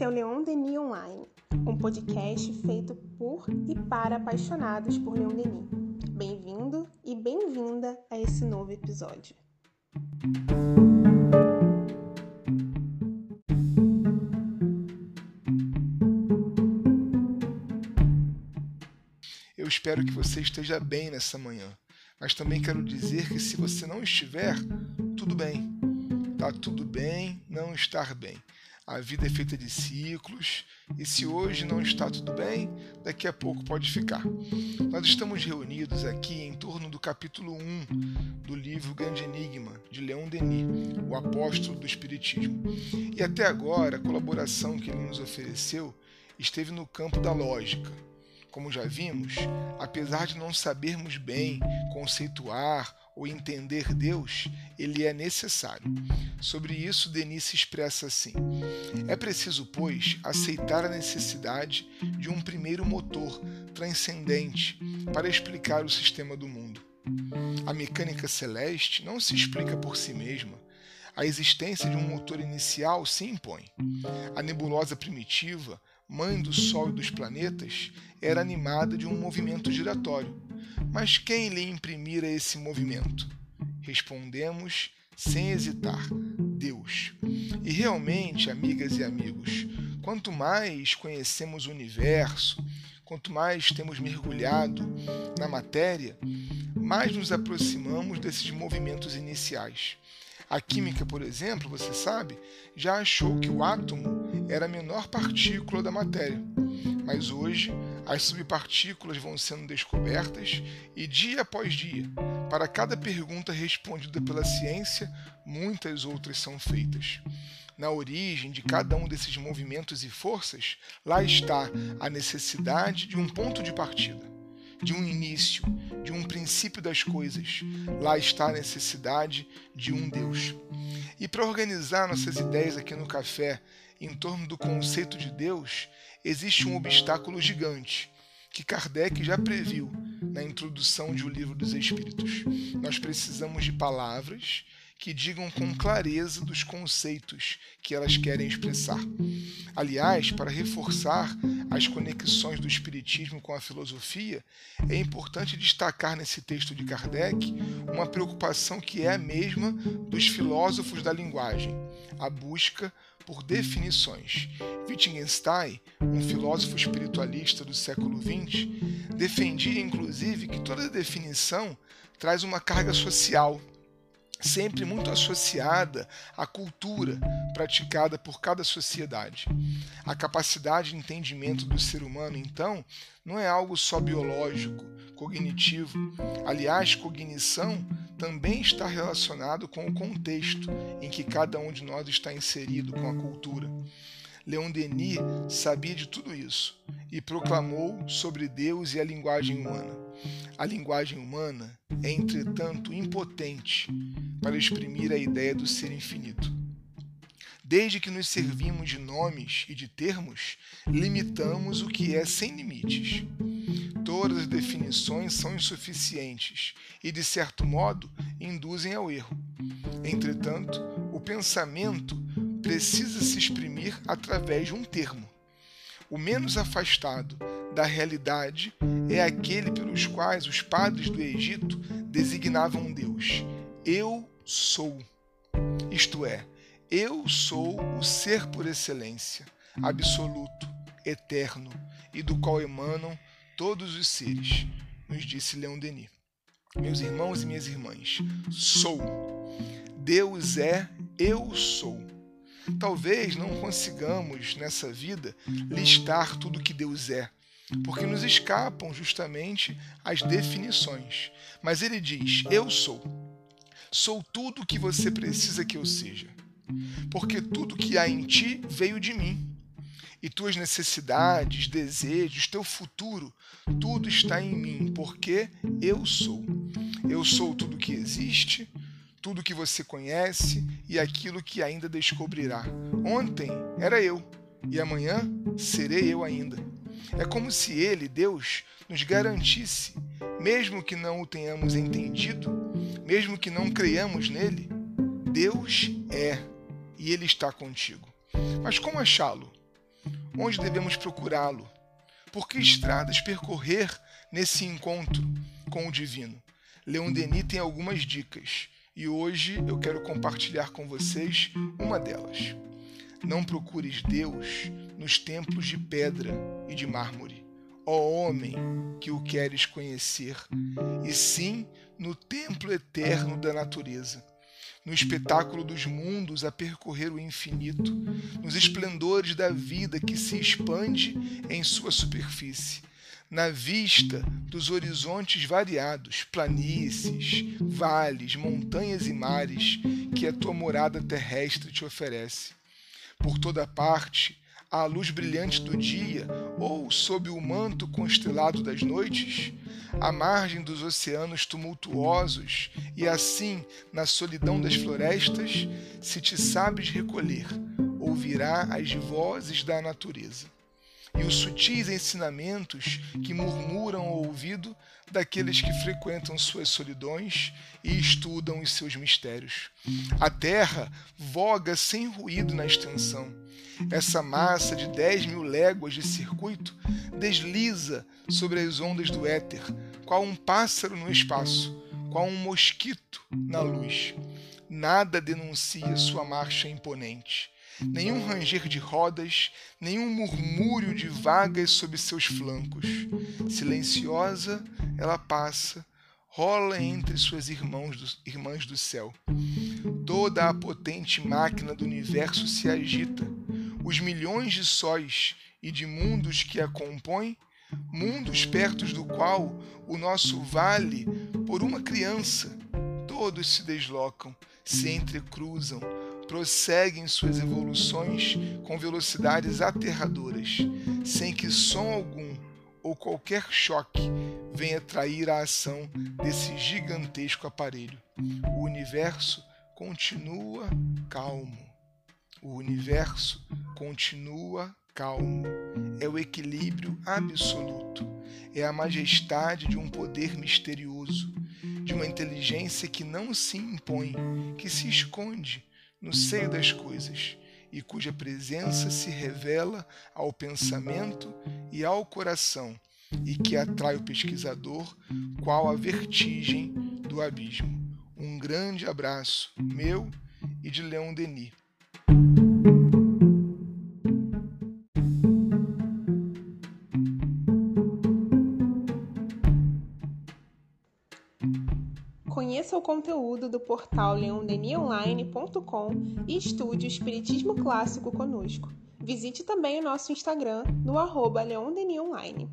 Esse é o Leon Denis Online, um podcast feito por e para apaixonados por Leon Denis. Bem-vindo e bem-vinda a esse novo episódio. Eu espero que você esteja bem nessa manhã, mas também quero dizer que se você não estiver, tudo bem. Tá tudo bem não estar bem. A vida é feita de ciclos e se hoje não está tudo bem, daqui a pouco pode ficar. Nós estamos reunidos aqui em torno do capítulo 1 do livro Grande Enigma de Leon Denis, o apóstolo do Espiritismo. E até agora, a colaboração que ele nos ofereceu esteve no campo da lógica. Como já vimos, apesar de não sabermos bem conceituar ou entender Deus, ele é necessário. Sobre isso, Denis se expressa assim: É preciso, pois, aceitar a necessidade de um primeiro motor transcendente para explicar o sistema do mundo. A mecânica celeste não se explica por si mesma. A existência de um motor inicial se impõe. A nebulosa primitiva, mãe do Sol e dos planetas, era animada de um movimento giratório mas quem lhe imprimira esse movimento? Respondemos sem hesitar: Deus. E realmente, amigas e amigos, quanto mais conhecemos o universo, quanto mais temos mergulhado na matéria, mais nos aproximamos desses movimentos iniciais. A química, por exemplo, você sabe, já achou que o átomo era a menor partícula da matéria. Mas hoje as subpartículas vão sendo descobertas e, dia após dia, para cada pergunta respondida pela ciência, muitas outras são feitas. Na origem de cada um desses movimentos e forças, lá está a necessidade de um ponto de partida, de um início, de um princípio das coisas. Lá está a necessidade de um Deus. E para organizar nossas ideias aqui no café em torno do conceito de Deus, existe um obstáculo gigante que Kardec já previu na introdução de O Livro dos Espíritos. Nós precisamos de palavras que digam com clareza dos conceitos que elas querem expressar. Aliás, para reforçar as conexões do Espiritismo com a filosofia, é importante destacar nesse texto de Kardec uma preocupação que é a mesma dos filósofos da linguagem, a busca por definições. Wittgenstein, um filósofo espiritualista do século XX, defendia inclusive que toda definição traz uma carga social, sempre muito associada à cultura praticada por cada sociedade. A capacidade de entendimento do ser humano, então, não é algo só biológico, cognitivo. Aliás, cognição também está relacionado com o contexto em que cada um de nós está inserido com a cultura. Leon Denis sabia de tudo isso e proclamou sobre Deus e a linguagem humana. A linguagem humana é, entretanto, impotente para exprimir a ideia do ser infinito. Desde que nos servimos de nomes e de termos, limitamos o que é sem limites. Todas as definições são insuficientes e, de certo modo, induzem ao erro. Entretanto, o pensamento precisa se exprimir através de um termo. O menos afastado da realidade é aquele pelos quais os padres do Egito designavam Deus. Eu sou. Isto é, eu sou o ser por excelência, absoluto, eterno e do qual emanam todos os seres, nos disse Leon Denis. Meus irmãos e minhas irmãs, sou. Deus é, eu sou. Talvez não consigamos nessa vida listar tudo que Deus é, porque nos escapam justamente as definições. Mas ele diz: Eu sou. Sou tudo o que você precisa que eu seja. Porque tudo que há em ti veio de mim. E tuas necessidades, desejos, teu futuro, tudo está em mim, porque eu sou. Eu sou tudo que existe, tudo que você conhece e aquilo que ainda descobrirá. Ontem era eu e amanhã serei eu ainda. É como se ele, Deus, nos garantisse, mesmo que não o tenhamos entendido, mesmo que não creiamos nele, Deus é e ele está contigo. Mas como achá-lo? Onde devemos procurá-lo? Por que estradas percorrer nesse encontro com o divino? Leon Denis tem algumas dicas e hoje eu quero compartilhar com vocês uma delas. Não procures Deus nos templos de pedra e de mármore, ó homem que o queres conhecer, e sim no templo eterno da natureza, no espetáculo dos mundos a percorrer o infinito, nos esplendores da vida que se expande em sua superfície, na vista dos horizontes variados, planícies, vales, montanhas e mares que a tua morada terrestre te oferece. Por toda parte, à luz brilhante do dia ou sob o manto constelado das noites, à margem dos oceanos tumultuosos e assim na solidão das florestas, se te sabes recolher, ouvirá as vozes da natureza e os sutis ensinamentos que murmuram ao ouvido daqueles que frequentam suas solidões e estudam os seus mistérios. A terra voga sem ruído na extensão. Essa massa de dez mil léguas de circuito desliza sobre as ondas do éter, qual um pássaro no espaço, qual um mosquito na luz. Nada denuncia sua marcha imponente nenhum ranger de rodas, nenhum murmúrio de vagas sob seus flancos. Silenciosa, ela passa, rola entre suas irmãos do, irmãs do céu. Toda a potente máquina do universo se agita. Os milhões de sóis e de mundos que a compõem, mundos perto do qual o nosso vale, por uma criança, todos se deslocam, se entrecruzam, prosseguem suas evoluções com velocidades aterradoras, sem que som algum ou qualquer choque venha trair a ação desse gigantesco aparelho. O universo continua calmo. O universo continua calmo. É o equilíbrio absoluto. É a majestade de um poder misterioso, de uma inteligência que não se impõe, que se esconde no seio das coisas e cuja presença se revela ao pensamento e ao coração e que atrai o pesquisador qual a vertigem do abismo. Um grande abraço meu e de Leon Denis. Conheça o conteúdo do portal leondenionline.com e estude o Espiritismo Clássico conosco. Visite também o nosso Instagram no arroba leondenionline.